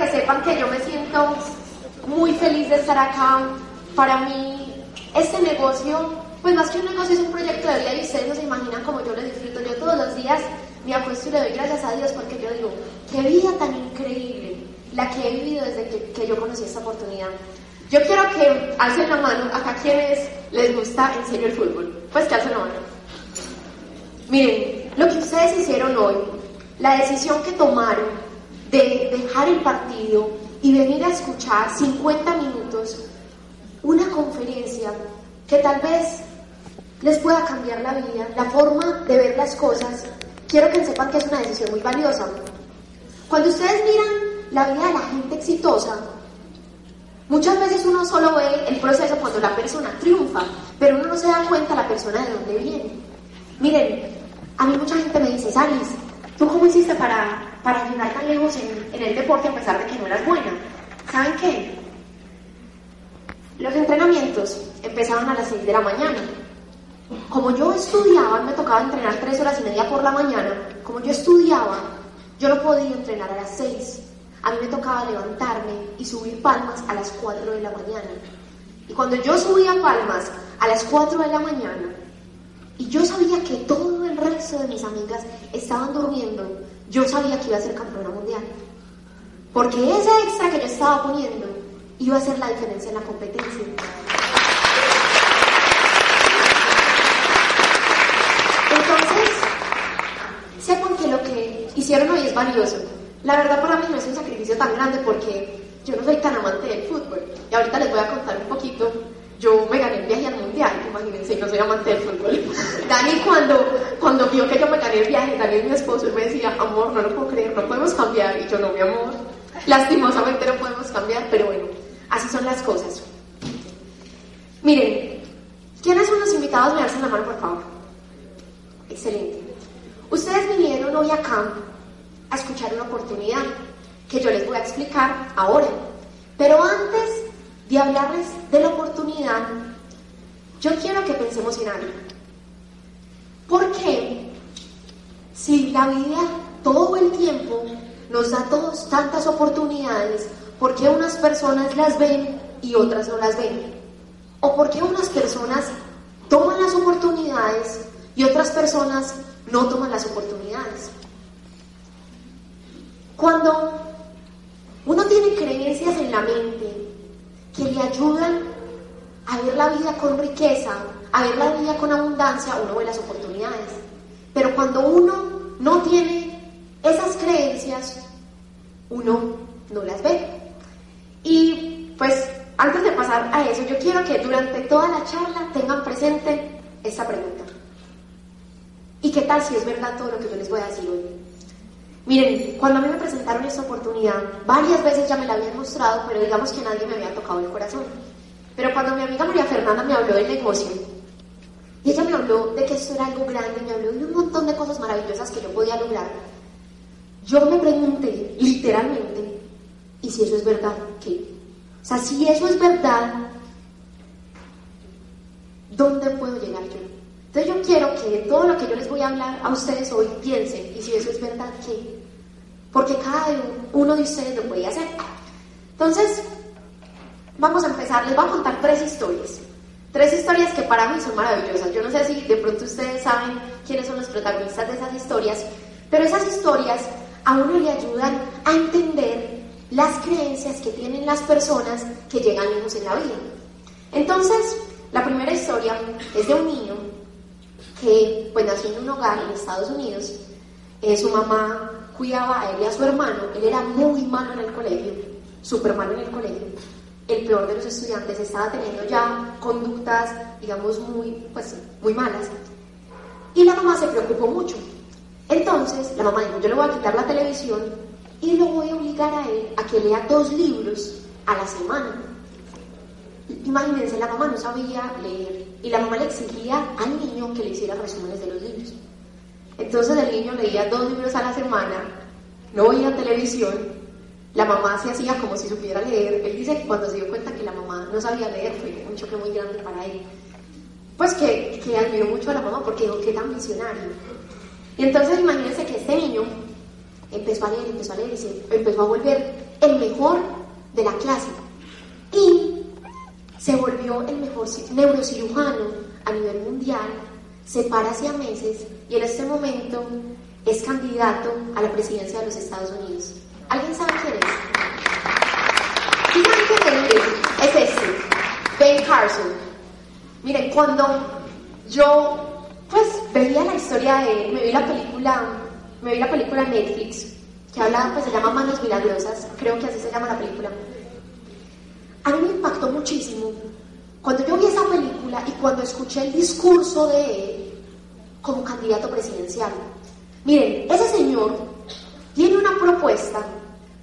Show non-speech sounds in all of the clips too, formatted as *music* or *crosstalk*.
que sepan que yo me siento muy feliz de estar acá. Para mí, este negocio, pues más que un negocio, es un proyecto de vida y ustedes no se imaginan cómo yo lo disfruto. Yo todos los días me acuesto y le doy gracias a Dios porque yo digo, qué vida tan increíble la que he vivido desde que, que yo conocí esta oportunidad. Yo quiero que alcen la mano acá quienes les gusta en serio el fútbol. Pues que alcen la mano. Miren, lo que ustedes hicieron hoy, la decisión que tomaron de dejar el partido y venir a escuchar 50 minutos una conferencia que tal vez les pueda cambiar la vida, la forma de ver las cosas, quiero que sepan que es una decisión muy valiosa. Cuando ustedes miran la vida de la gente exitosa, muchas veces uno solo ve el proceso cuando la persona triunfa, pero uno no se da cuenta la persona de dónde viene. Miren, a mí mucha gente me dice, Salis, ¿tú cómo hiciste para, para tan lejos en, en el deporte a pesar de que no eras buena? ¿Saben qué? Los entrenamientos empezaban a las 6 de la mañana. Como yo estudiaba, me tocaba entrenar 3 horas y media por la mañana, como yo estudiaba, yo no podía entrenar a las 6. A mí me tocaba levantarme y subir palmas a las 4 de la mañana. Y cuando yo subía palmas a las 4 de la mañana, y yo sabía que todo el resto de mis amigas estaban durmiendo, yo sabía que iba a ser campeona mundial. Porque ese extra que yo estaba poniendo iba a ser la diferencia en la competencia. Entonces, sepan que lo que hicieron hoy es valioso. La verdad para mí no es un sacrificio tan grande porque yo no soy tan amante del fútbol. Y ahorita les voy a contar un poquito. Yo me gané el viaje al mundial, imagínense, no soy amante del fútbol. Dani cuando, cuando vio que yo me gané el viaje, Dani es mi esposo, él me decía, amor, no lo puedo creer, no podemos cambiar. Y yo, no, mi amor, lastimosamente no podemos cambiar, pero bueno, así son las cosas. Miren, ¿quiénes son los invitados? Me hacen la mano, por favor. Excelente. Ustedes vinieron hoy acá a escuchar una oportunidad que yo les voy a explicar ahora. Pero antes de hablarles de la oportunidad, yo quiero que pensemos en algo. ¿Por qué si la vida todo el tiempo nos da todos tantas oportunidades, por qué unas personas las ven y otras no las ven? ¿O por qué unas personas toman las oportunidades y otras personas no toman las oportunidades? Cuando uno tiene creencias en la mente que le ayudan a ver la vida con riqueza, a ver la vida con abundancia, uno ve las oportunidades. Pero cuando uno no tiene esas creencias, uno no las ve. Y pues antes de pasar a eso, yo quiero que durante toda la charla tengan presente esta pregunta. ¿Y qué tal si es verdad todo lo que yo les voy a decir hoy? Miren, cuando a mí me presentaron esta oportunidad, varias veces ya me la habían mostrado, pero digamos que nadie me había tocado el corazón. Pero cuando mi amiga María Fernanda me habló del negocio, y ella me habló de que esto era algo grande, me habló de un montón de cosas maravillosas que yo podía lograr, yo me pregunté, literalmente, ¿y si eso es verdad? ¿Qué? O sea, si eso es verdad, ¿dónde puedo llegar yo? Entonces yo quiero que todo lo que yo les voy a hablar a ustedes hoy piensen, y si eso es verdad, ¿qué? Porque cada uno de ustedes lo puede hacer. Entonces, vamos a empezar, les voy a contar tres historias. Tres historias que para mí son maravillosas. Yo no sé si de pronto ustedes saben quiénes son los protagonistas de esas historias, pero esas historias a uno le ayudan a entender las creencias que tienen las personas que llegan lejos en la vida. Entonces, la primera historia es de un niño que pues nació en un hogar en Estados Unidos. Eh, su mamá cuidaba a él y a su hermano. Él era muy malo en el colegio, súper malo en el colegio. El peor de los estudiantes estaba teniendo ya conductas, digamos, muy, pues, muy malas. Y la mamá se preocupó mucho. Entonces, la mamá dijo, yo le voy a quitar la televisión y lo voy a obligar a él a que lea dos libros a la semana. Imagínense, la mamá no sabía leer y la mamá le exigía al niño que le hiciera resúmenes de los libros. Entonces el niño leía dos libros a la semana, no veía televisión, la mamá se hacía como si supiera leer. Él dice que cuando se dio cuenta que la mamá no sabía leer fue un choque muy grande para él. Pues que, que admiró mucho a la mamá porque dijo que tan visionario. Y entonces imagínense que este niño empezó a leer, empezó a leer empezó a volver el mejor de la clase y se volvió el mejor neurocirujano a nivel mundial, se para hacia meses y en este momento es candidato a la presidencia de los Estados Unidos. ¿Alguien sabe quién es? ¿Sí saben quién es? Es este, Ben Carson. Miren, cuando yo pues veía la historia de él, me vi la película, me vi la película Netflix, que habla, pues se llama Manos Milagrosas, creo que así se llama la película. A mí me impactó muchísimo cuando yo vi esa película y cuando escuché el discurso de él como candidato presidencial. Miren, ese señor tiene una propuesta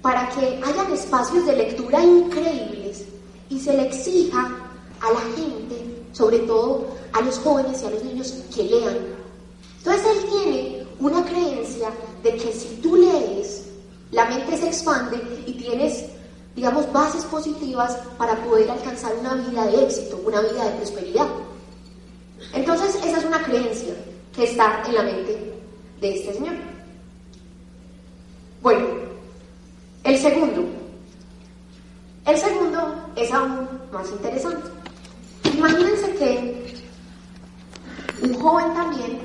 para que hayan espacios de lectura increíbles y se le exija a la gente, sobre todo a los jóvenes y a los niños, que lean. Entonces él tiene una creencia de que si tú lees, la mente se expande y tienes, digamos, bases positivas para poder alcanzar una vida de éxito, una vida de prosperidad. Entonces esa es una creencia que está en la mente de este señor. Bueno, el segundo. El segundo es aún más interesante. Imagínense que un joven también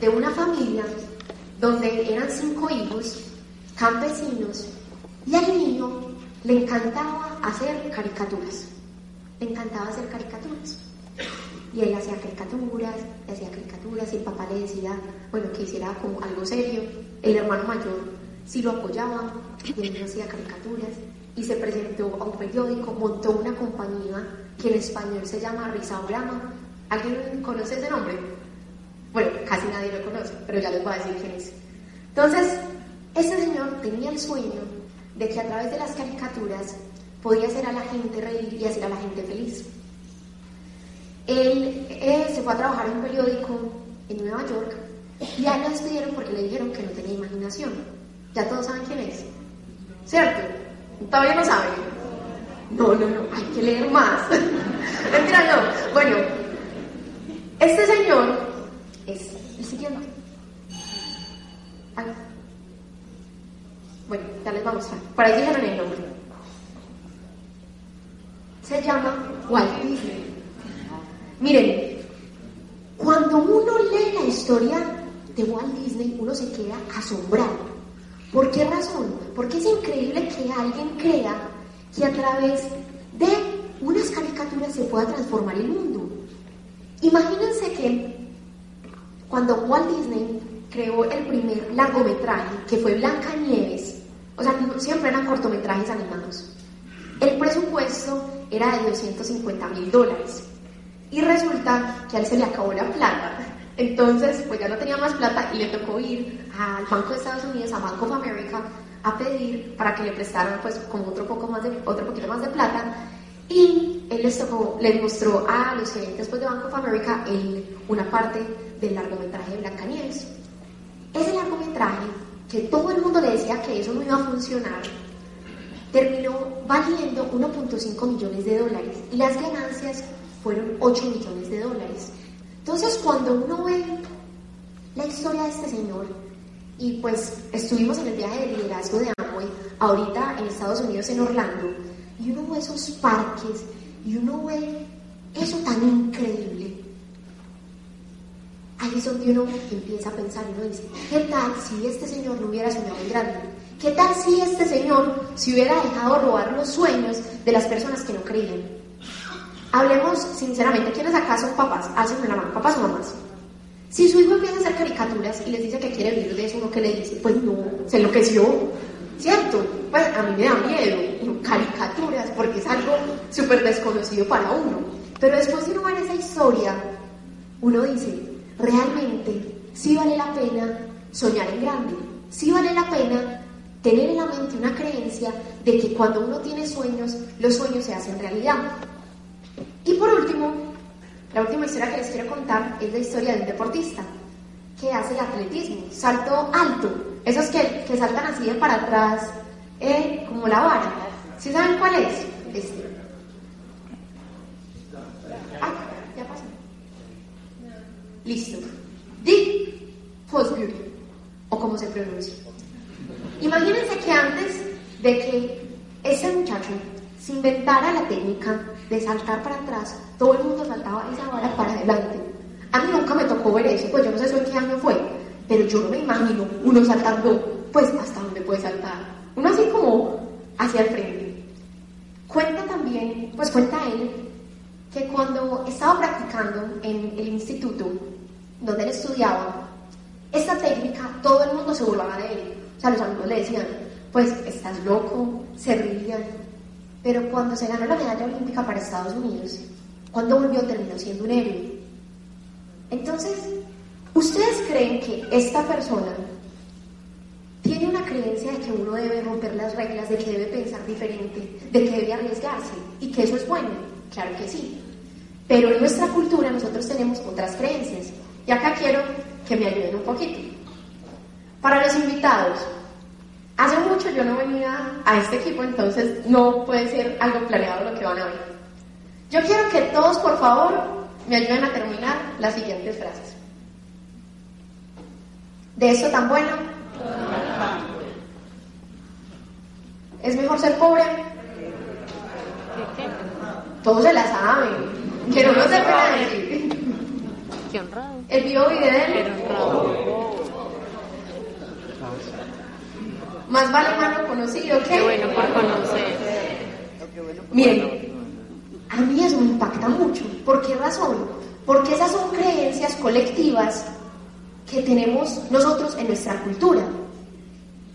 de una familia donde eran cinco hijos, campesinos, y al niño le encantaba hacer caricaturas. Le encantaba hacer caricaturas. Y él hacía caricaturas, hacía caricaturas, y el papá le decía, bueno, que hiciera como algo serio. El hermano mayor sí lo apoyaba, y él hacía caricaturas, y se presentó a un periódico, montó una compañía que en español se llama Rizaurama. ¿Alguien conoce ese nombre? Bueno, casi nadie lo conoce, pero ya les voy a decir quién es. Entonces, ese señor tenía el sueño de que a través de las caricaturas podía hacer a la gente reír y hacer a la gente feliz. Él, se fue a trabajar en un periódico en Nueva York y a él lo despidieron porque le dijeron que no tenía imaginación. Ya todos saben quién es. ¿Cierto? ¿Todavía no saben? No, no, no, hay que leer más. *laughs* Mentira, no. Bueno, este señor es el siguiente. Bueno, ya les vamos a mostrar. Por ahí dijeron el nombre. Se llama Walt Disney. Miren, cuando uno lee la historia de Walt Disney, uno se queda asombrado. ¿Por qué razón? Porque es increíble que alguien crea que a través de unas caricaturas se pueda transformar el mundo. Imagínense que cuando Walt Disney creó el primer largometraje, que fue Blanca Nieves, o sea, siempre eran cortometrajes animados, el presupuesto era de 250 mil dólares. Y resulta que a él se le acabó la plata. Entonces, pues ya no tenía más plata y le tocó ir al Banco de Estados Unidos, a Bank of America, a pedir para que le prestaran pues como otro poco más de, otro poquito más de plata. Y él les tocó, les mostró a los gerentes pues, de Bank of America una parte del largometraje de Blancanieves. Ese largometraje, que todo el mundo le decía que eso no iba a funcionar, terminó valiendo 1.5 millones de dólares y las ganancias fueron 8 millones de dólares. Entonces, cuando uno ve la historia de este señor, y pues estuvimos en el viaje de liderazgo de Amway, ahorita en Estados Unidos, en Orlando, y uno ve esos parques, y uno ve eso tan increíble, ahí es donde uno empieza a pensar uno dice, ¿qué tal si este señor no hubiera soñado en grande? ¿Qué tal si este señor se hubiera dejado robar los sueños de las personas que no creían? Hablemos sinceramente, ¿quiénes acá son papás? Hacen la mano, papás o mamás. Si su hijo empieza a hacer caricaturas y les dice que quiere vivir de eso, uno que le dice, pues no, se enloqueció, ¿cierto? Pues a mí me da miedo, caricaturas, porque es algo súper desconocido para uno. Pero después de uno ver esa historia, uno dice, realmente, sí vale la pena soñar en grande, sí vale la pena tener en la mente una creencia de que cuando uno tiene sueños, los sueños se hacen realidad. Y por último, la última historia que les quiero contar es la historia de un deportista que hace el atletismo, salto alto, esos que, que saltan así de para atrás, eh, como la vara. ¿Sí saben cuál es? Este. Ah, ya pasó. Listo. Dick Fosbury, o como se pronuncia. Imagínense que antes de que ese muchacho se inventara la técnica de saltar para atrás, todo el mundo saltaba esa vara para adelante. A mí nunca me tocó ver eso, pues yo no sé eso qué año fue, pero yo no me imagino uno saltando, pues hasta donde puede saltar. Uno así como hacia el frente. Cuenta también, pues cuenta él, que cuando estaba practicando en el instituto donde él estudiaba, esta técnica todo el mundo se burlaba de él. O sea, los amigos le decían, pues estás loco, se rían. Pero cuando se ganó la medalla olímpica para Estados Unidos, cuando volvió terminó siendo un héroe. Entonces, ¿ustedes creen que esta persona tiene una creencia de que uno debe romper las reglas, de que debe pensar diferente, de que debe arriesgarse y que eso es bueno? Claro que sí. Pero en nuestra cultura nosotros tenemos otras creencias. Y acá quiero que me ayuden un poquito. Para los invitados, hace mucho yo no venía a este equipo, entonces no puede ser algo planeado lo que van a ver. Yo quiero que todos, por favor, me ayuden a terminar las siguientes frases. De esto tan bueno. ¿Es mejor ser pobre? Todos se la saben. Que no lo sepan decir. Qué honrado. El bio y de él. Más vale malo conocido que. Qué bueno por conocer. Miren, a mí eso me impacta mucho. ¿Por qué razón? Porque esas son creencias colectivas que tenemos nosotros en nuestra cultura.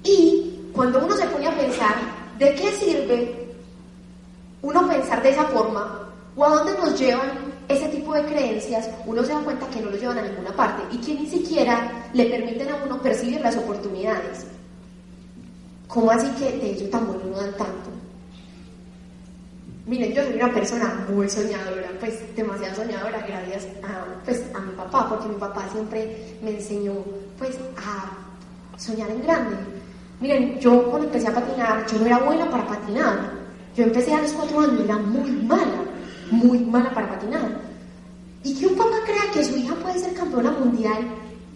Y cuando uno se pone a pensar, ¿de qué sirve uno pensar de esa forma? ¿O a dónde nos llevan ese tipo de creencias? Uno se da cuenta que no lo llevan a ninguna parte y que ni siquiera le permiten a uno percibir las oportunidades. ¿Cómo así que de ello tan bueno no dan tanto? Miren, yo soy una persona muy soñadora, pues demasiado soñadora gracias a, pues, a mi papá, porque mi papá siempre me enseñó pues a soñar en grande. Miren, yo cuando empecé a patinar, yo no era buena para patinar. Yo empecé a los cuatro años era muy mala, muy mala para patinar. Y que un papá crea que su hija puede ser campeona mundial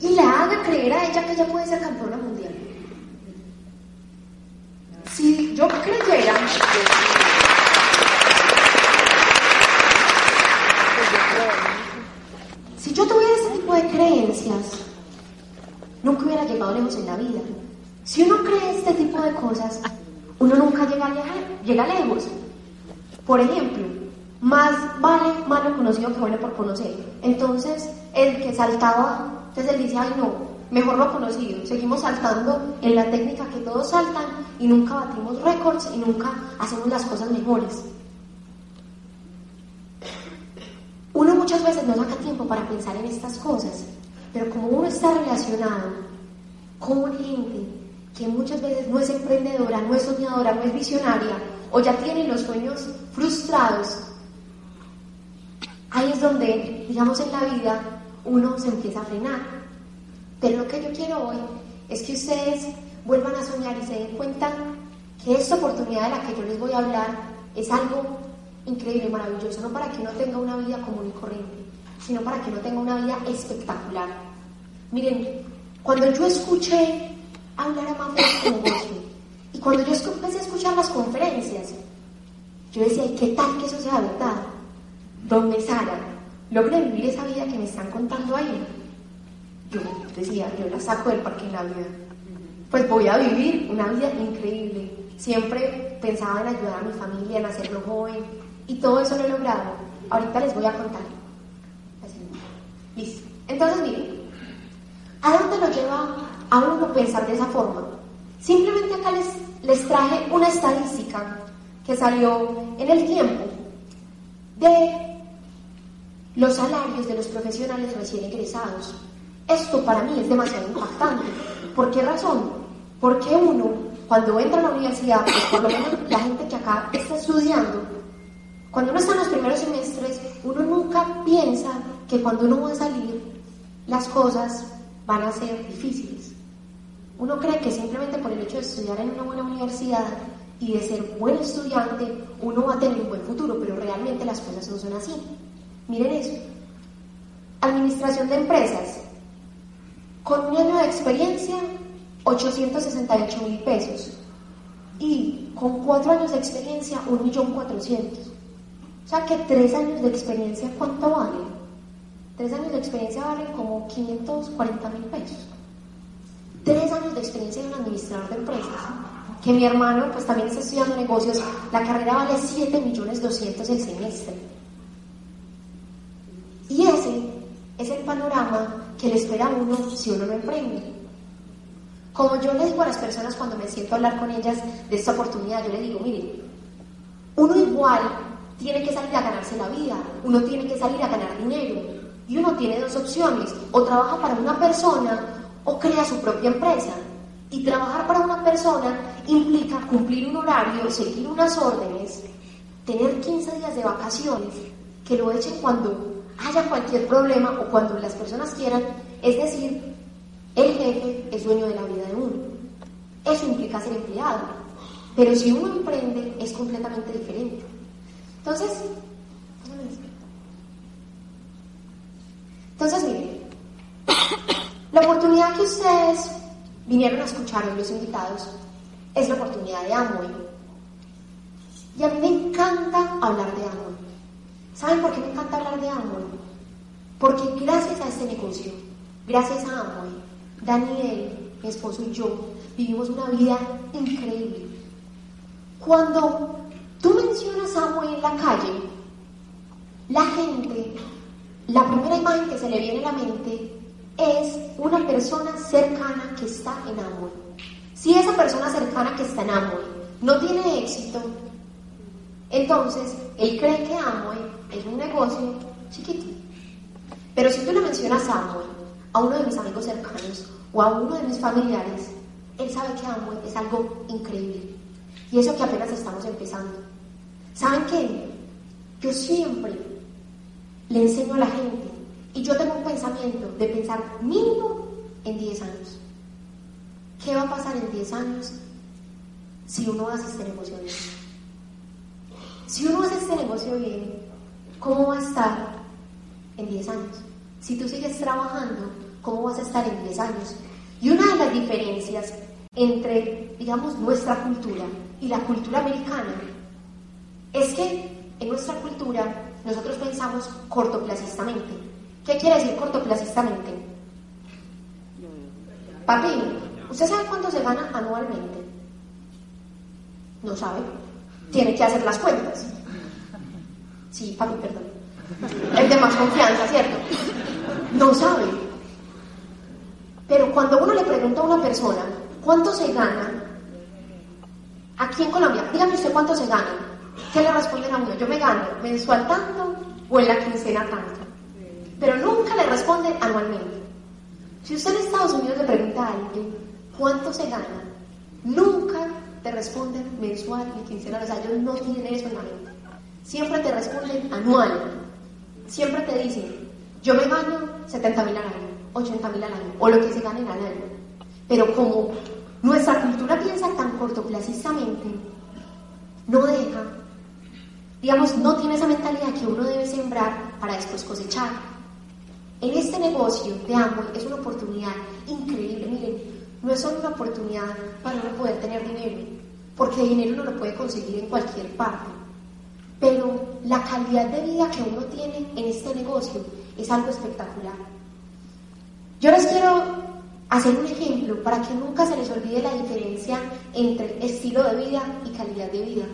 y le haga creer a ella que ella puede ser campeona mundial. Si yo creyera... Si yo tuviera ese tipo de creencias, nunca hubiera llegado lejos en la vida. Si uno cree este tipo de cosas, uno nunca llega, leja- llega lejos. Por ejemplo, más vale malo conocido que bueno por conocer. Entonces, el que saltaba, entonces él dice, ay no, mejor lo conocido. Seguimos saltando en la técnica que todos saltan y nunca batimos récords y nunca hacemos las cosas mejores. Uno muchas veces no saca tiempo para pensar en estas cosas, pero como uno está relacionado con gente que muchas veces no es emprendedora, no es soñadora, no es visionaria, o ya tiene los sueños frustrados, ahí es donde, digamos, en la vida uno se empieza a frenar. Pero lo que yo quiero hoy es que ustedes vuelvan a soñar y se den cuenta que esta oportunidad de la que yo les voy a hablar es algo increíble, maravilloso, no para que uno tenga una vida común y corriente, sino para que uno tenga una vida espectacular. Miren, cuando yo escuché hablar a Manuel como Bosque, y cuando yo empecé a escuchar las conferencias, yo decía, ¿y qué tal que eso sea verdad? Donde Sara logre vivir esa vida que me están contando ahí. Yo decía, yo la saco del parque en la vida. Pues voy a vivir una vida increíble. Siempre pensaba en ayudar a mi familia, en hacerlo joven, y todo eso lo he logrado. Ahorita les voy a contar. Así. Listo. Entonces, miren, ¿a dónde lo lleva a uno pensar de esa forma? Simplemente acá les, les traje una estadística que salió en el tiempo de los salarios de los profesionales recién egresados. Esto para mí es demasiado impactante. ¿Por qué razón? Porque uno, cuando entra a la universidad, pues por lo menos la gente que acá está estudiando, cuando uno está en los primeros semestres, uno nunca piensa que cuando uno va a salir, las cosas van a ser difíciles. Uno cree que simplemente por el hecho de estudiar en una buena universidad y de ser buen estudiante, uno va a tener un buen futuro, pero realmente las cosas no son así. Miren eso. Administración de empresas. Con un año de experiencia, 868 mil pesos. Y con cuatro años de experiencia, un millón cuatrocientos. O sea que tres años de experiencia, ¿cuánto vale? Tres años de experiencia valen como 540 mil pesos. Tres años de experiencia de un administrador de empresas. Que mi hermano, pues también está estudiando negocios, la carrera vale 7 millones 200 el semestre. Y ese es el panorama que le espera a uno si uno no emprende. Como yo le digo a las personas cuando me siento a hablar con ellas de esta oportunidad, yo le digo, mire, uno igual tiene que salir a ganarse la vida, uno tiene que salir a ganar dinero. Y uno tiene dos opciones, o trabaja para una persona o crea su propia empresa. Y trabajar para una persona implica cumplir un horario, seguir unas órdenes, tener 15 días de vacaciones, que lo echen cuando haya cualquier problema o cuando las personas quieran. Es decir, el jefe es dueño de la vida de uno. Eso implica ser empleado. Pero si uno emprende es completamente diferente. Entonces, entonces miren, la oportunidad que ustedes vinieron a escuchar hoy, los invitados, es la oportunidad de Amway. Y a mí me encanta hablar de Amway. ¿Saben por qué me encanta hablar de Amway? Porque gracias a este negocio, gracias a Amway, Daniel, mi esposo y yo vivimos una vida increíble. Cuando tú mencionas Amway en la calle, la gente, la primera imagen que se le viene a la mente es una persona cercana que está en Amway. Si esa persona cercana que está en Amway no tiene éxito, entonces él cree que Amway es un negocio chiquito. Pero si tú le mencionas a Amway, a uno de mis amigos cercanos o a uno de mis familiares, él sabe que Amway es algo increíble. Y eso que apenas estamos empezando. ¿Saben qué? Yo siempre le enseño a la gente y yo tengo un pensamiento de pensar mínimo en 10 años. ¿Qué va a pasar en 10 años si uno hace este negocio? Si uno hace este negocio bien, ¿cómo va a estar en 10 años? Si tú sigues trabajando, ¿cómo vas a estar en 10 años? Y una de las diferencias entre, digamos, nuestra cultura y la cultura americana es que en nuestra cultura nosotros pensamos cortoplacistamente. ¿Qué quiere decir cortoplacistamente? Papi, ¿usted sabe cuánto se gana anualmente? No sabe. Tiene que hacer las cuentas. Sí, papi, perdón. El de más confianza, ¿cierto? No sabe. Pero cuando uno le pregunta a una persona cuánto se gana aquí en Colombia, dígame usted cuánto se gana. ¿Qué le responden a uno? Yo me gano mensual tanto o en la quincena tanto. Pero nunca le responden anualmente. Si usted en Estados Unidos le pregunta a alguien cuánto se gana, nunca te responden mensual ni quincenal. O sea, ellos no tienen eso en la mente. Siempre te responden anual. Siempre te dicen, yo me gano 70 mil al año, 80 mil al año, o lo que se gane al año. Pero como nuestra cultura piensa tan cortoplacistamente, no deja, digamos, no tiene esa mentalidad que uno debe sembrar para después cosechar. En este negocio de Amway es una oportunidad increíble. Miren, no es solo una oportunidad para uno poder tener dinero, porque dinero uno lo puede conseguir en cualquier parte. Pero la calidad de vida que uno tiene en este negocio es algo espectacular. Yo les quiero hacer un ejemplo para que nunca se les olvide la diferencia entre estilo de vida y calidad de vida.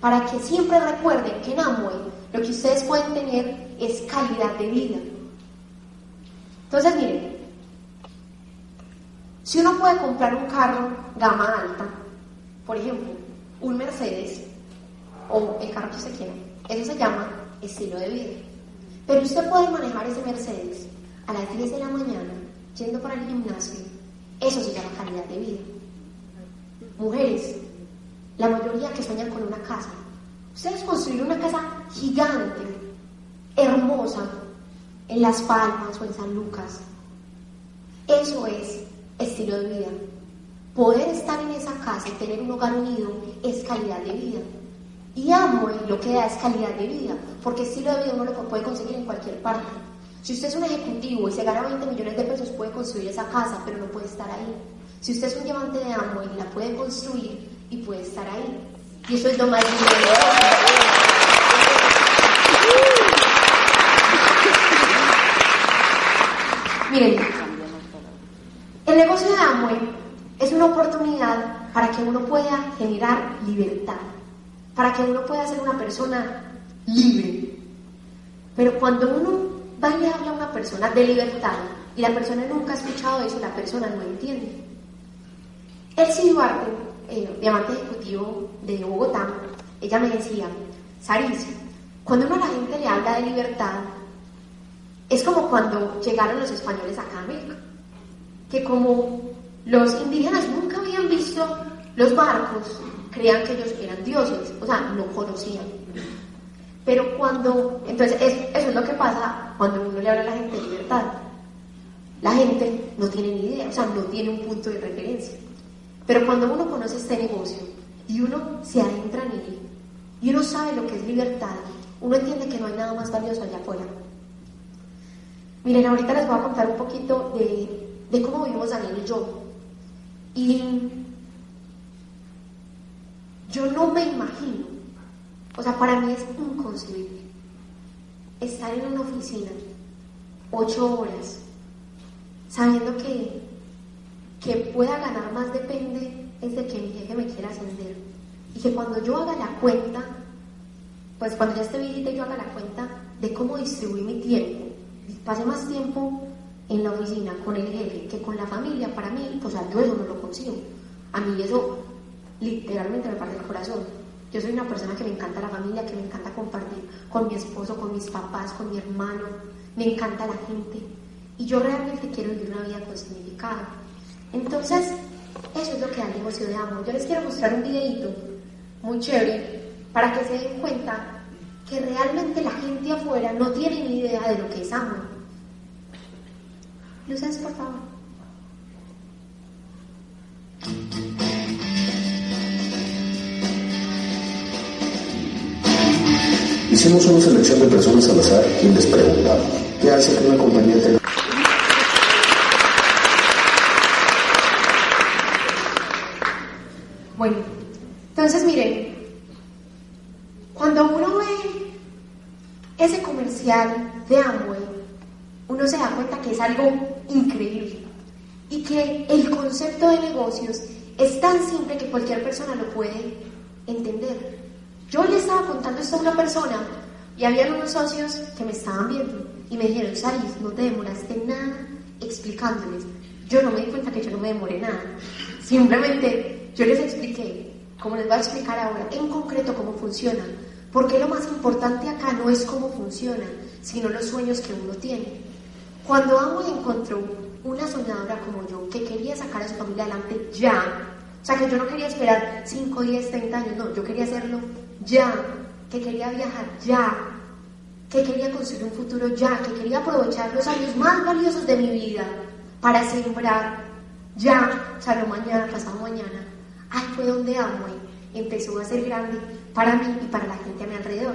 Para que siempre recuerden que en Amway lo que ustedes pueden tener es calidad de vida. Entonces, miren, si uno puede comprar un carro gama alta, por ejemplo, un Mercedes o el carro que usted quiera, eso se llama estilo de vida. Pero usted puede manejar ese Mercedes a las 10 de la mañana yendo para el gimnasio, eso se llama calidad de vida. Mujeres, la mayoría que sueñan con una casa. Ustedes construir una casa gigante, hermosa, en Las Palmas o en San Lucas. Eso es estilo de vida. Poder estar en esa casa y tener un hogar unido es calidad de vida. Y amo lo que da es calidad de vida, porque estilo de vida uno lo puede conseguir en cualquier parte. Si usted es un ejecutivo y se gana 20 millones de pesos, puede construir esa casa, pero no puede estar ahí. Si usted es un diamante de amo y la puede construir, y puede estar ahí. Y eso es lo más lindo. Miren, el negocio de Amway es una oportunidad para que uno pueda generar libertad, para que uno pueda ser una persona libre. Pero cuando uno va y le habla a una persona de libertad y la persona nunca ha escuchado eso, la persona no entiende. Elsie Duarte, eh, diamante ejecutivo de Bogotá, ella me decía, Saris, cuando uno a la gente le habla de libertad, es como cuando llegaron los españoles acá a América, que como los indígenas nunca habían visto los barcos, creían que ellos eran dioses, o sea, no conocían. Pero cuando, entonces es- eso es lo que pasa cuando uno le habla a la gente de libertad. La gente no tiene ni idea, o sea, no tiene un punto de referencia. Pero cuando uno conoce este negocio y uno se adentra en él y uno sabe lo que es libertad, uno entiende que no hay nada más valioso allá afuera. Miren, ahorita les voy a contar un poquito de, de cómo vivimos Daniel y yo. Y yo no me imagino, o sea, para mí es inconcebible estar en una oficina ocho horas sabiendo que, que pueda ganar más depende es de que mi jefe me quiera ascender. Y que cuando yo haga la cuenta, pues cuando ya esté viejita yo haga la cuenta de cómo distribuir mi tiempo, pase más tiempo en la oficina con el jefe que con la familia, para mí, o sea, yo eso no lo consigo. A mí eso literalmente me parte el corazón. Yo soy una persona que me encanta la familia, que me encanta compartir con mi esposo, con mis papás, con mi hermano, me encanta la gente. Y yo realmente quiero vivir una vida con significado. Entonces, eso es lo que da el negocio de amor. Yo les quiero mostrar un videito muy chévere para que se den cuenta que realmente la gente afuera no tiene ni idea de lo que es amor. Luces, por favor. Hicimos una selección de personas al azar y les preguntamos, ¿qué hace que una compañía tenga Bueno, entonces miren, cuando uno ve ese comercial de Amway, uno se da cuenta que es algo increíble y que el concepto de negocios es tan simple que cualquier persona lo puede entender. Yo le estaba contando esto a una persona y había unos socios que me estaban viendo y me dijeron, Saris, no te demoraste nada explicándoles. Yo no me di cuenta que yo no me demoré nada. Simplemente yo les expliqué, como les voy a explicar ahora, en concreto cómo funciona. Porque lo más importante acá no es cómo funciona, sino los sueños que uno tiene. Cuando Amo encontró una soñadora como yo que quería sacar a su familia adelante ya, o sea que yo no quería esperar 5, 10, 30 años, no, yo quería hacerlo ya, que quería viajar ya, que quería construir un futuro ya, que quería aprovechar los años más valiosos de mi vida para sembrar ya, o sea, no mañana, pasado mañana. Ahí fue donde Amway empezó a ser grande para mí y para la gente a mi alrededor.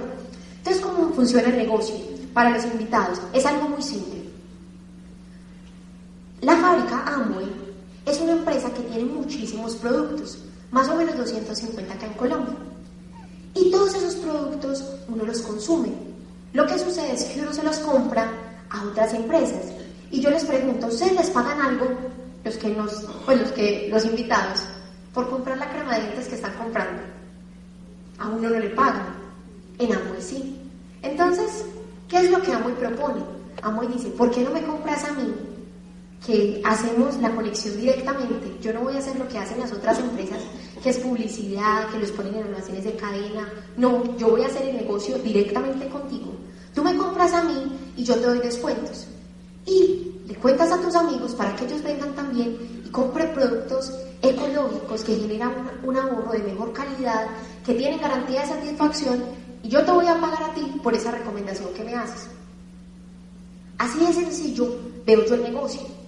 Entonces, ¿cómo funciona el negocio para los invitados? Es algo muy simple. La fábrica Amway es una empresa que tiene muchísimos productos, más o menos 250 acá en Colombia. Y todos esos productos uno los consume. Lo que sucede es que uno se los compra a otras empresas. Y yo les pregunto, ¿ustedes les pagan algo? Los que nos, pues los que, los invitados, por comprar la crema de dientes que están comprando. A uno no le pagan. En Amway sí. Entonces, ¿qué es lo que Amway propone? Amway dice, ¿por qué no me compras a mí? Que hacemos la conexión directamente. Yo no voy a hacer lo que hacen las otras empresas, que es publicidad, que los ponen en almacenes de cadena. No, yo voy a hacer el negocio directamente contigo. Tú me compras a mí y yo te doy descuentos. Y le cuentas a tus amigos para que ellos vengan también y compren productos ecológicos que generan un, ahorro de mejor calidad, que tienen garantía de satisfacción y yo te voy a pagar a ti por esa recomendación que me haces. Así de sencillo veo yo el negocio.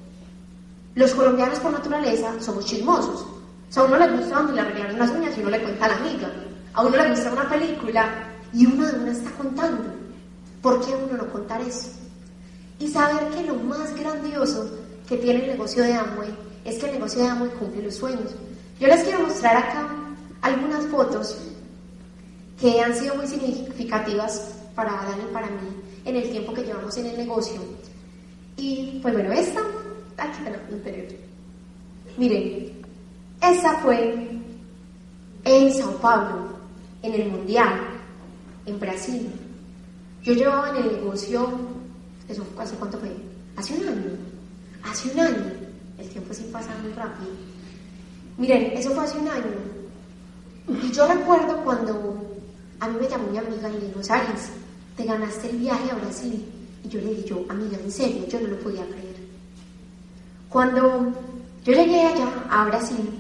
Los colombianos por naturaleza somos chismosos. O sea, a uno le gusta donde le arreglaron las uñas y uno le cuenta a la amiga. A uno le gusta una película y uno de una está contando. ¿Por qué uno no contar eso? Y saber que lo más grandioso que tiene el negocio de Amway es que el negocio de Amway cumple los sueños. Yo les quiero mostrar acá algunas fotos que han sido muy significativas para Dani y para mí en el tiempo que llevamos en el negocio. Y pues bueno, esta, aquí tenemos anterior. Miren, esa fue en Sao Paulo, en el Mundial, en Brasil. Yo llevaba en el negocio, ¿eso hace cuánto fue? Hace un año. Hace un año. El tiempo sí pasa muy rápido. Miren, eso fue hace un año. Y yo recuerdo cuando a mí me llamó mi amiga y dijo, Saris, te ganaste el viaje a Brasil. Y yo le dije, yo, amiga, en serio, yo no lo podía creer. Cuando yo llegué allá, a Brasil,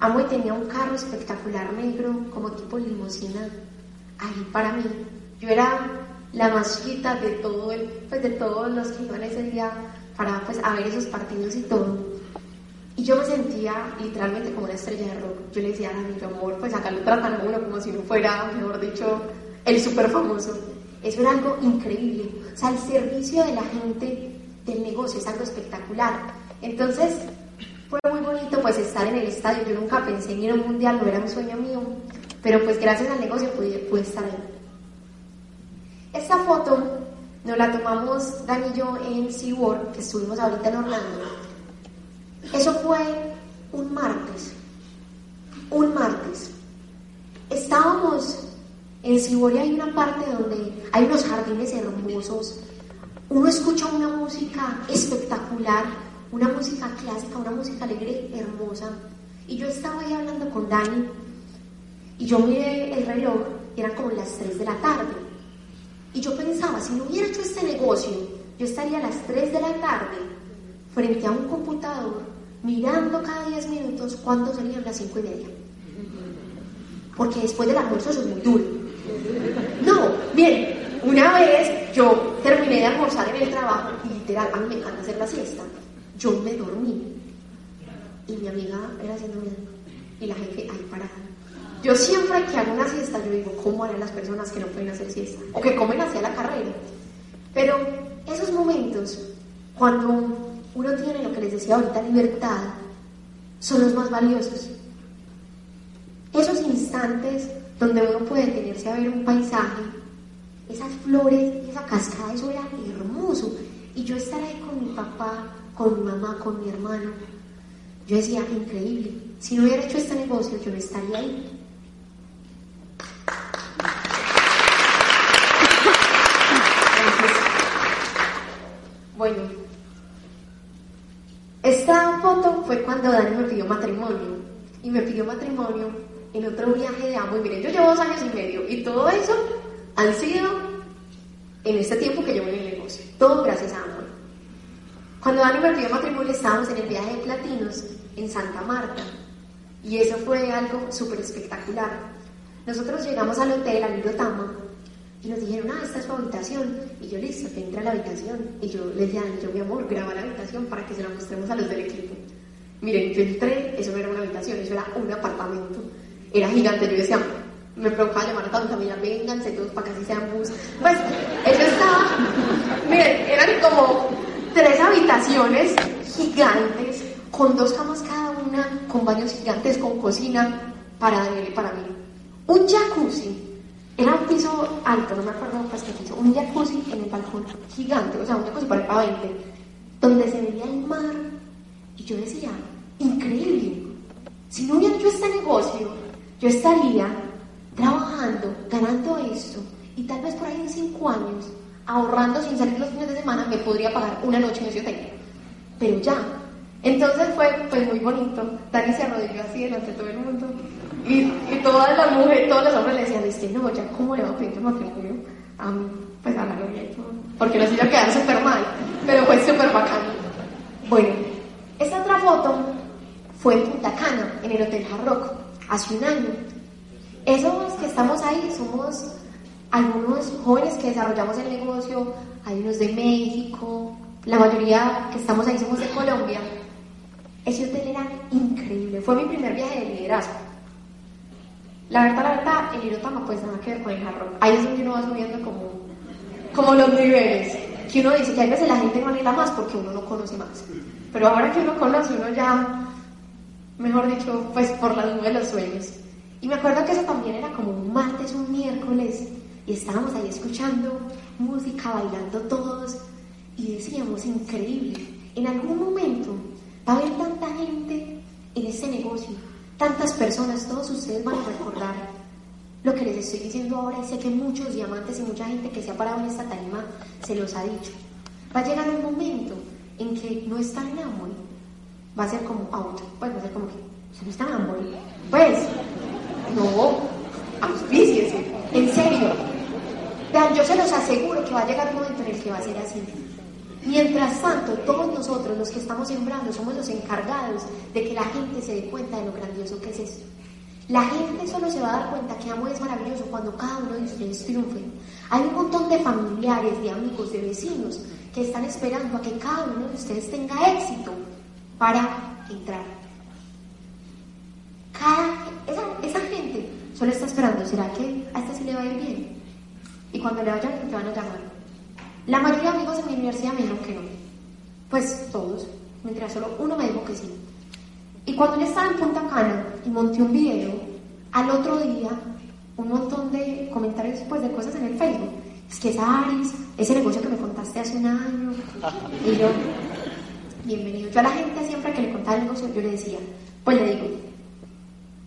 Amo tenía un carro espectacular negro, como tipo limusina, ahí para mí. Yo era la más chiquita de todo el, pues de todos los que iban ese día para pues a ver esos partidos y todo. Y yo me sentía literalmente como una estrella de rock. Yo le decía a mi amor, pues acá lo tratan a uno como si no fuera, mejor dicho, el súper famoso. Eso era algo increíble. O sea, el servicio de la gente del negocio es algo espectacular. Entonces, fue muy bonito pues estar en el estadio. Yo nunca pensé en ir a un mundial, no era un sueño mío, pero pues gracias al negocio pude, estar ahí. Esta foto nos la tomamos Dani y yo en SeaWorld, que estuvimos ahorita en Orlando. Eso fue un martes. Un martes. Estábamos en SeaWorld y hay una parte donde hay unos jardines hermosos. Uno escucha una música espectacular una música clásica, una música alegre, hermosa. Y yo estaba ahí hablando con Dani y yo miré el reloj eran como las 3 de la tarde. Y yo pensaba, si no hubiera hecho este negocio, yo estaría a las 3 de la tarde frente a un computador mirando cada 10 minutos cuándo serían las 5 y media. Porque después del almuerzo eso es muy duro. No, bien, una vez yo terminé de almorzar en el trabajo y literal, a mí me encanta hacer la siesta yo me dormí y mi amiga era haciendo y la jefe ahí parada. Yo siempre que hago una siesta, yo digo, ¿cómo harán las personas que no pueden hacer siesta? O que comen hacia la carrera. Pero esos momentos, cuando uno tiene lo que les decía ahorita, libertad, son los más valiosos. Esos instantes donde uno puede detenerse a ver un paisaje, esas flores, esa cascada, eso era hermoso. Y yo estar ahí con mi papá, con mi mamá, con mi hermano. Yo decía, increíble, si no hubiera hecho este negocio, yo no estaría ahí. bueno, esta foto fue cuando Dani me pidió matrimonio. Y me pidió matrimonio en otro viaje de amo. Y miren, yo llevo dos años y medio. Y todo eso han sido en este tiempo que llevo en el negocio. Todo gracias a amor. Cuando Dani me pidió matrimonio estábamos en el viaje de Platinos en Santa Marta y eso fue algo súper espectacular. Nosotros llegamos al hotel, al Tama, y nos dijeron, ah, esta es su habitación. Y yo, listo, que entra a la habitación. Y yo les dije, yo, mi amor, graba la habitación para que se la mostremos a los del equipo. Miren, yo entré, eso no era una habitación, eso era un apartamento. Era gigante, yo decía, me provocaba llamar a tanta familia, vénganse todos para que así sean bus. Pues, eso estaba, miren, eran como habitaciones gigantes, con dos camas cada una, con baños gigantes, con cocina para Daniel y para mí. Un jacuzzi, era un piso alto, no me acuerdo pues qué piso, un jacuzzi en el balcón gigante, o sea, un jacuzzi para el pavente, donde se veía el mar. Y yo decía, increíble, si no hubiera hecho este negocio, yo estaría trabajando, ganando esto, y tal vez por ahí en cinco años ahorrando sin salir los fines de semana, me podría pagar una noche en hotel. Pero ya. Entonces fue pues, muy bonito. Dani se arrodilló así delante de todo el mundo. Y, y todas las mujeres, todos los hombres le decían, es que no, ya, ¿cómo le va a pedir matrimonio a mí? Pues a la novia y todo. Porque nos iba a quedar súper mal. Pero fue súper bacán. Bueno, esta otra foto fue en Punta Cana, en el Hotel Hard Rock, hace un año. Esos que estamos ahí somos algunos jóvenes que desarrollamos el negocio, hay unos de México, la mayoría que estamos ahí somos de Colombia. Ese hotel era increíble, fue mi primer viaje de liderazgo. La verdad, la verdad, el Irotama pues nada que ver con el jarro. Ahí es donde uno va subiendo como, como los niveles. Que uno dice que a veces la gente no anhela más porque uno no conoce más. Pero ahora que uno conoce, uno ya, mejor dicho, pues por la nube de los sueños. Y me acuerdo que eso también era como un martes, un miércoles, y estábamos ahí escuchando música, bailando todos, y decíamos, increíble, en algún momento va a haber tanta gente en ese negocio, tantas personas, todos ustedes van a recordar lo que les estoy diciendo ahora y sé que muchos diamantes y mucha gente que se ha parado en esta tarima se los ha dicho. Va a llegar un momento en que no está en Amway, va a ser como auto, pues va como que, ¿se no está en Amway? Pues, no, auspíciese, en serio. Yo se los aseguro que va a llegar un momento en el que va a ser así. Mientras tanto, todos nosotros, los que estamos sembrando, somos los encargados de que la gente se dé cuenta de lo grandioso que es esto. La gente solo se va a dar cuenta que amor es maravilloso cuando cada uno de ustedes triunfe. Hay un montón de familiares, de amigos, de vecinos que están esperando a que cada uno de ustedes tenga éxito para entrar. Cada, esa, esa solo está esperando, ¿será que a este sí le va a ir bien? Y cuando le vaya bien te van a llamar. La mayoría de amigos en mi universidad me dijeron que no. Pues todos. Mientras solo uno me dijo que sí. Y cuando yo estaba en Punta Cana y monté un video, al otro día, un montón de comentarios pues, de cosas en el Facebook. Es que es Aris, ese negocio que me contaste hace un año. Y yo, bienvenido. Yo a la gente siempre que le contaba el negocio, yo le decía, pues le digo,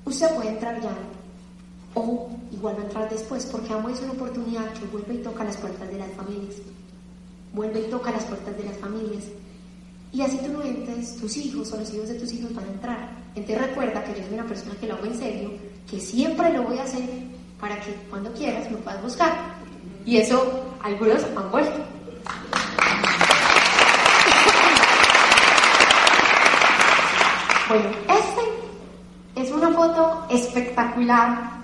usted puede entrar ya o igual va a entrar después, porque amo es una oportunidad que vuelve y toca las puertas de las familias. Vuelve y toca las puertas de las familias. Y así tú no entres, tus hijos o los hijos de tus hijos van a entrar. Entonces recuerda que yo soy una persona que lo hago en serio, que siempre lo voy a hacer para que cuando quieras me puedas buscar. Y eso algunos han vuelto. Bueno, este es una foto espectacular.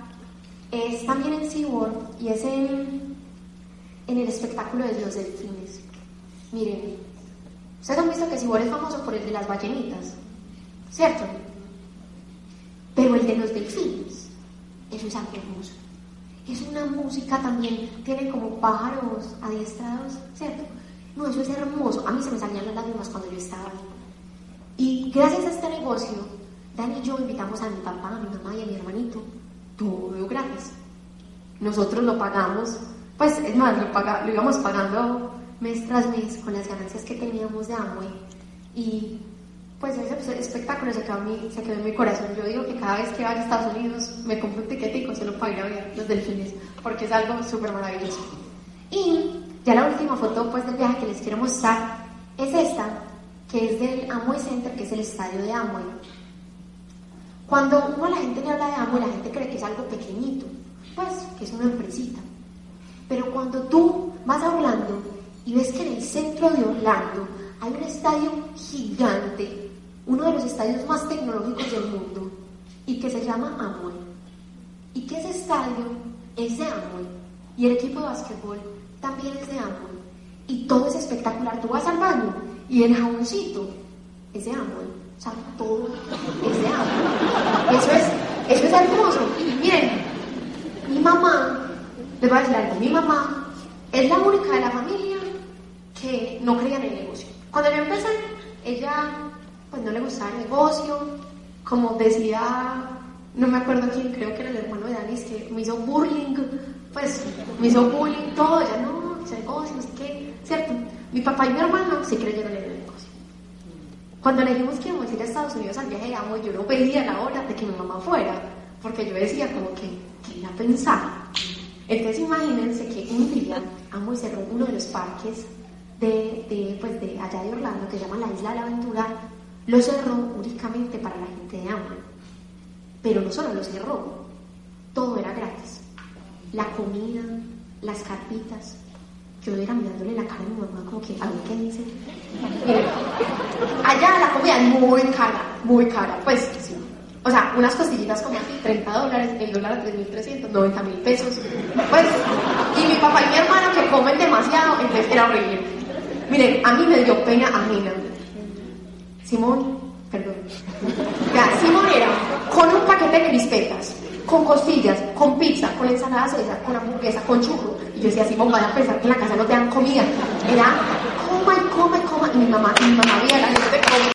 Es también en SeaWorld y es en, en el espectáculo de los delfines. Miren, ustedes han visto que SeaWorld es famoso por el de las ballenitas, ¿cierto? Pero el de los delfines, eso es algo hermoso. Es una música también, tiene como pájaros adiestrados, ¿cierto? No, eso es hermoso. A mí se me salían las lágrimas cuando yo estaba ahí. Y gracias a este negocio, Dani y yo invitamos a mi papá, a mi mamá y a mi hermanito, todo gratis. Nosotros lo pagamos, pues es más, lo, paga, lo íbamos pagando mes tras mes con las ganancias que teníamos de Amway. Y pues ese espectáculo se quedó, en mi, se quedó en mi corazón. Yo digo que cada vez que vaya a Estados Unidos me compro un tiquetico solo para ir a ver los delfines, porque es algo súper maravilloso. Y ya la última foto pues del viaje que les quiero mostrar es esta, que es del Amway Center, que es el estadio de Amway. Cuando uno a la gente le habla de Amway, la gente cree que es algo pequeñito, pues que es una empresita. Pero cuando tú vas a Orlando y ves que en el centro de Orlando hay un estadio gigante, uno de los estadios más tecnológicos del mundo, y que se llama Amway, y que ese estadio es de Amway, y el equipo de básquetbol también es de Amway, y todo es espectacular. Tú vas al baño y el jaboncito es de Amway. O sea, todo es de Amway. Eso es, eso es hermoso. Miren, mi mamá, les voy a decir algo, mi mamá es la única de la familia que no creía en el negocio. Cuando yo empecé, ella pues no le gustaba el negocio, como decía, no me acuerdo quién, creo que era el hermano de Danis, que me hizo bullying, pues me hizo bullying, todo, ya no, ese negocio, sé qué, ¿cierto? Mi papá y mi hermano sí creyeron en el negocio. Cuando le dijimos que íbamos a ir a Estados Unidos al viaje de Amo, yo no pedía la hora de que mi mamá fuera, porque yo decía como que, ¿qué iba a pensar? Entonces imagínense que un día Amo cerró uno de los parques de, de, pues de allá de Orlando, que se llama la Isla de la Aventura, lo cerró únicamente para la gente de Amway. Pero no solo lo cerró, todo era gratis. La comida, las carpitas. Yo era mirándole la cara a mi mamá como que, a ver qué dice. Miren, allá la comida es muy cara, muy cara. Pues. O sea, unas costillitas como así, 30 dólares, el dólar a 3.300, 90 mil pesos. Pues, y mi papá y mi hermano que comen demasiado, entonces era horrible. Miren, a mí me dio pena ajena. Simón, perdón. Simón era con un paquete de crispetas, con costillas, con pizza, con ensalada César, con hamburguesa, con churro. Y yo decía, Simón, vaya a pensar que en la casa no te dan comida. Era coma y coma y coma. Y mi mamá, y mi mamá veía la gente comer.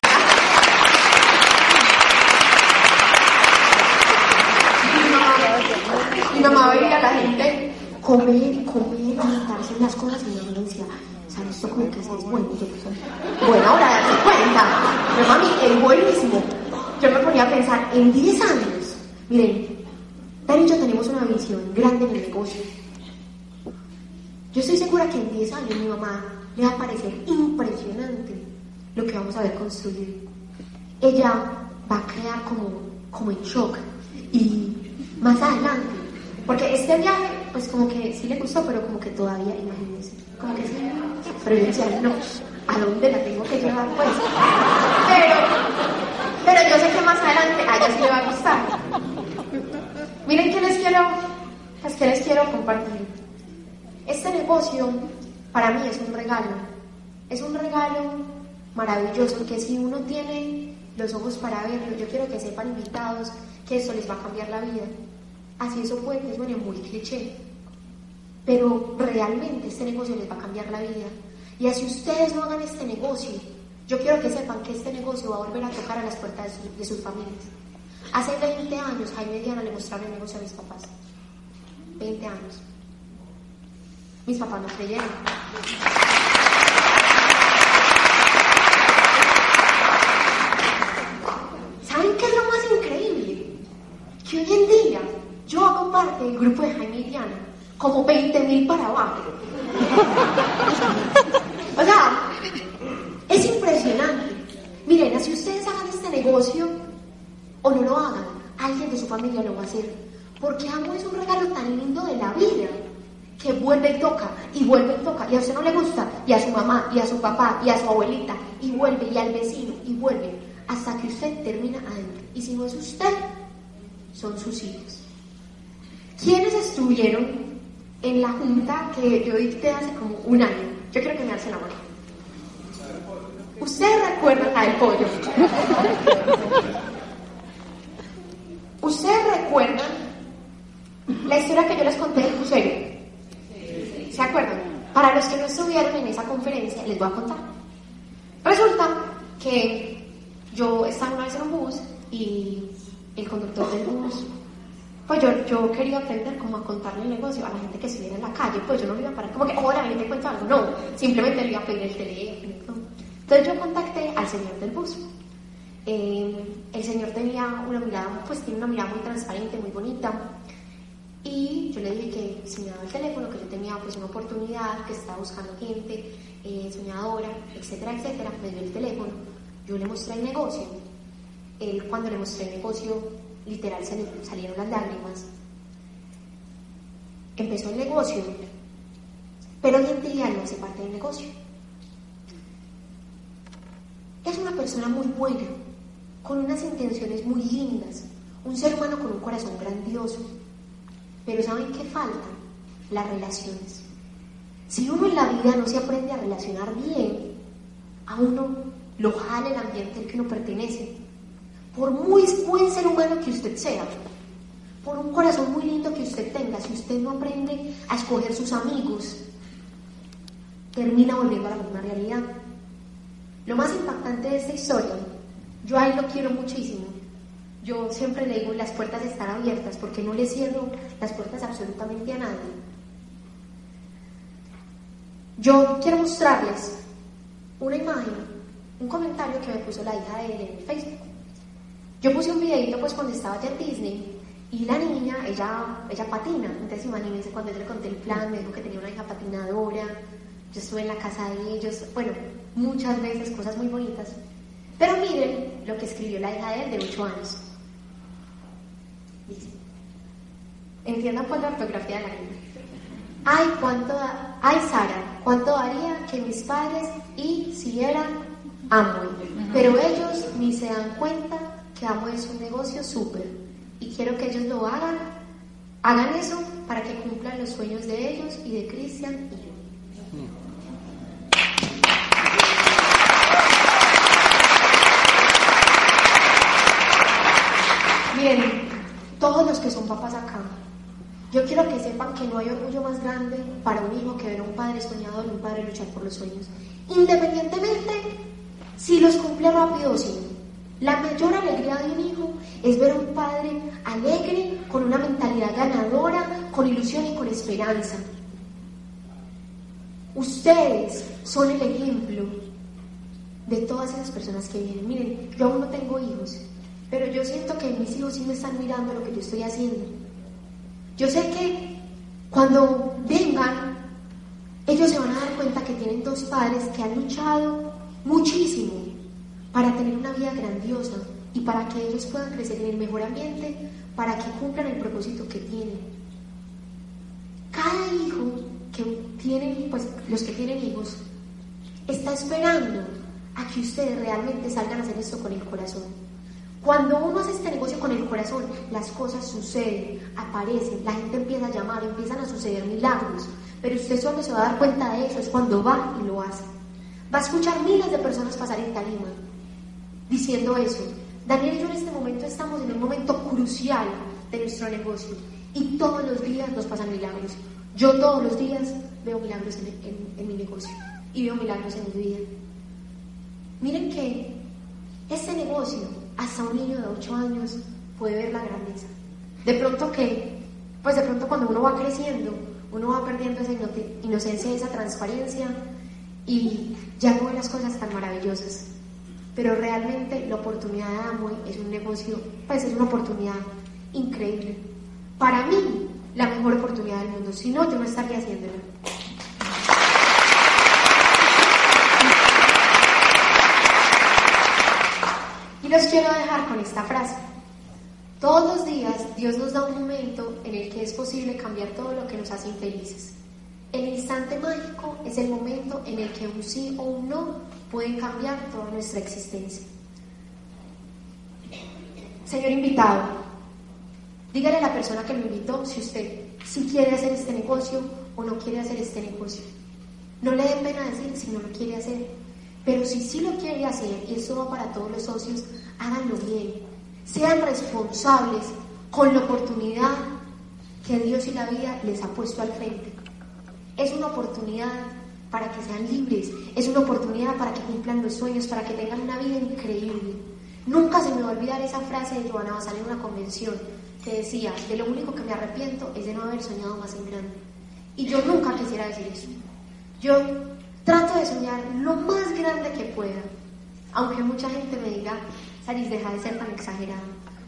Y mi mamá veía a la gente comer comer y en las cosas y me decía, ¿sabes esto como que es bueno? Y yo pues, bueno, ahora date cuenta. Pero mami, es buenísimo. Yo me ponía a pensar, en 10 años, miren, Yo tenemos una visión grande en el negocio. Yo estoy segura que en 10 años mi mamá le va a parecer impresionante lo que vamos a ver construir. Ella va a crear como, como en shock. Y más adelante, porque este viaje, pues como que sí le gustó, pero como que todavía, imagínense, como que sí, pero yo decía, no, ¿a dónde la tengo que llevar pues? Pero, pero yo sé que más adelante a ella sí le va a gustar. Miren que les quiero, pues les quiero compartir. Este negocio para mí es un regalo. Es un regalo maravilloso que si uno tiene los ojos para verlo, yo quiero que sepan invitados que eso les va a cambiar la vida. Así eso puede que suene muy cliché, pero realmente este negocio les va a cambiar la vida. Y así ustedes no hagan este negocio, yo quiero que sepan que este negocio va a volver a tocar a las puertas de sus familias. Hace 20 años Jaime Diana le mostraron el negocio a mis papás. 20 años. Mis papás no creyeron. ¿Saben qué es lo más increíble? Que hoy en día yo hago parte del grupo de Jaime y Diana, como 20 mil para abajo. o sea, es impresionante. Miren, si ustedes hagan este negocio o no lo hagan, alguien de su familia lo va a hacer. Porque amo es un regalo tan lindo de la vida que vuelve y toca, y vuelve y toca, y a usted no le gusta, y a su mamá, y a su papá, y a su abuelita, y vuelve, y al vecino, y vuelve, hasta que usted termina adentro. Y si no es usted, son sus hijos. ¿Quiénes estuvieron en la junta que yo dicté hace como un año? Yo quiero que me alcen la mano. Ustedes recuerdan la del pollo. *laughs* Ustedes recuerdan la historia que yo les conté del crucero. ¿Se acuerdan? Para los que no estuvieron en esa conferencia, les voy a contar. Resulta que yo estaba una vez en un bus y el conductor del bus, pues yo, yo quería aprender cómo a contarle el negocio a la gente que estuviera en la calle, pues yo no lo iba a parar como que, hola, ven, te cuento algo, no, simplemente le iba a pedir el teléfono. Entonces yo contacté al señor del bus. Eh, el señor tenía una mirada, pues tiene una mirada muy transparente, muy bonita. Y yo le dije que si me daba el teléfono, que yo tenía pues una oportunidad, que estaba buscando gente eh, soñadora, etcétera, etcétera, me dio el teléfono. Yo le mostré el negocio. Él cuando le mostré el negocio, literal salieron las lágrimas. Empezó el negocio, pero hoy en día no hace parte del negocio. Es una persona muy buena, con unas intenciones muy lindas, un ser humano con un corazón grandioso. Pero ¿saben qué falta? Las relaciones. Si uno en la vida no se aprende a relacionar bien, a uno lo jala el ambiente al que uno pertenece. Por muy buen ser humano que usted sea, por un corazón muy lindo que usted tenga, si usted no aprende a escoger sus amigos, termina volviendo a la misma realidad. Lo más impactante de esta historia, yo a él lo quiero muchísimo. Yo siempre le digo, las puertas están abiertas porque no le cierro las puertas absolutamente a nadie. Yo quiero mostrarles una imagen, un comentario que me puso la hija de él en Facebook. Yo puse un videito pues cuando estaba allá en Disney y la niña, ella, ella patina. Entonces imagínense cuando yo le conté el plan, me dijo que tenía una hija patinadora, yo estuve en la casa de ellos, bueno, muchas veces cosas muy bonitas. Pero miren lo que escribió la hija de él de 8 años. Dice, entiendan pues la ortografía de la niña. Ay, cuánto, da- ay Sara, cuánto daría que mis padres hicieran Amway. Pero ellos ni se dan cuenta que Amway es un negocio súper. Y quiero que ellos lo hagan, hagan eso para que cumplan los sueños de ellos y de Cristian y yo. Miren, todos los que son papás acá, yo quiero que sepan que no hay orgullo más grande para un hijo que ver a un padre soñador y un padre luchar por los sueños. Independientemente si los cumple rápido o sí. La mayor alegría de un hijo es ver a un padre alegre, con una mentalidad ganadora, con ilusión y con esperanza. Ustedes son el ejemplo de todas esas personas que vienen. Miren, yo aún no tengo hijos, pero yo siento que mis hijos sí me están mirando lo que yo estoy haciendo. Yo sé que cuando vengan, ellos se van a dar cuenta que tienen dos padres que han luchado muchísimo para tener una vida grandiosa y para que ellos puedan crecer en el mejor ambiente, para que cumplan el propósito que tienen. Cada hijo que tienen, pues los que tienen hijos, está esperando a que ustedes realmente salgan a hacer esto con el corazón. Cuando uno hace este negocio con el corazón, las cosas suceden, aparecen, la gente empieza a llamar, empiezan a suceder milagros, pero usted solo se va a dar cuenta de eso, es cuando va y lo hace. Va a escuchar miles de personas pasar en Talima diciendo eso. Daniel y yo en este momento estamos en un momento crucial de nuestro negocio y todos los días nos pasan milagros. Yo todos los días veo milagros en, mi negocio y veo milagros en mi vida. Miren que este negocio, hasta un niño de 8 años puede ver la grandeza. De pronto que, pues de pronto cuando uno va creciendo, uno va perdiendo esa inocencia, esa transparencia y ya no ve las cosas tan maravillosas. Pero realmente la oportunidad de Amway es un negocio, pues es una oportunidad increíble. Para mí, la mejor oportunidad del mundo. Si no, yo no estaría haciéndolo. Los quiero dejar con esta frase. Todos los días Dios nos da un momento en el que es posible cambiar todo lo que nos hace infelices. El instante mágico es el momento en el que un sí o un no pueden cambiar toda nuestra existencia. Señor invitado, Dígale a la persona que lo invitó si usted si quiere hacer este negocio o no quiere hacer este negocio. No le den pena decir si no lo quiere hacer. Pero si sí lo quiere hacer, y eso va para todos los socios, háganlo bien. Sean responsables con la oportunidad que Dios y la vida les ha puesto al frente. Es una oportunidad para que sean libres, es una oportunidad para que cumplan los sueños, para que tengan una vida increíble. Nunca se me va a olvidar esa frase de Joana Basal en una convención que decía, de lo único que me arrepiento es de no haber soñado más en grande. Y yo nunca quisiera decir eso. Yo trato de soñar lo más grande que pueda, aunque mucha gente me diga, Saris, deja de ser tan exagerada.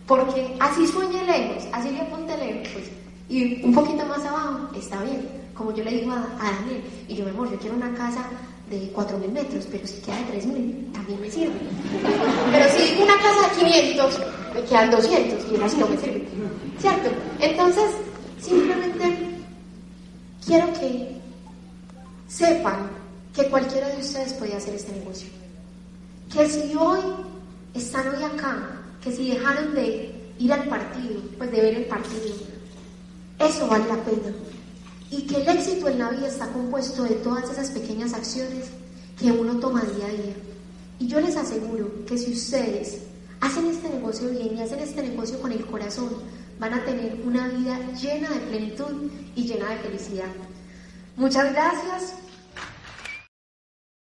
Porque así sueñe lejos, así le apunte lejos, pues, y un poquito más abajo está bien. Como yo le digo a, Daniel, y yo, me amor, yo quiero una casa de 4.000 metros, pero si queda de 3.000, también me sirve. *laughs* Pero si una casa de 500, me quedan 200 y así no me sirve. ¿Cierto? Entonces, simplemente quiero que sepan que cualquiera de ustedes puede hacer este negocio. Que si hoy están hoy acá, que si dejaron de ir al partido, pues de ver el partido, eso vale la pena. Y que el éxito en la vida está compuesto de todas esas pequeñas acciones que uno toma día a día. Y yo les aseguro que si ustedes hacen este negocio bien y hacen este negocio con el corazón, van a tener una vida llena de plenitud y llena de felicidad. Muchas gracias.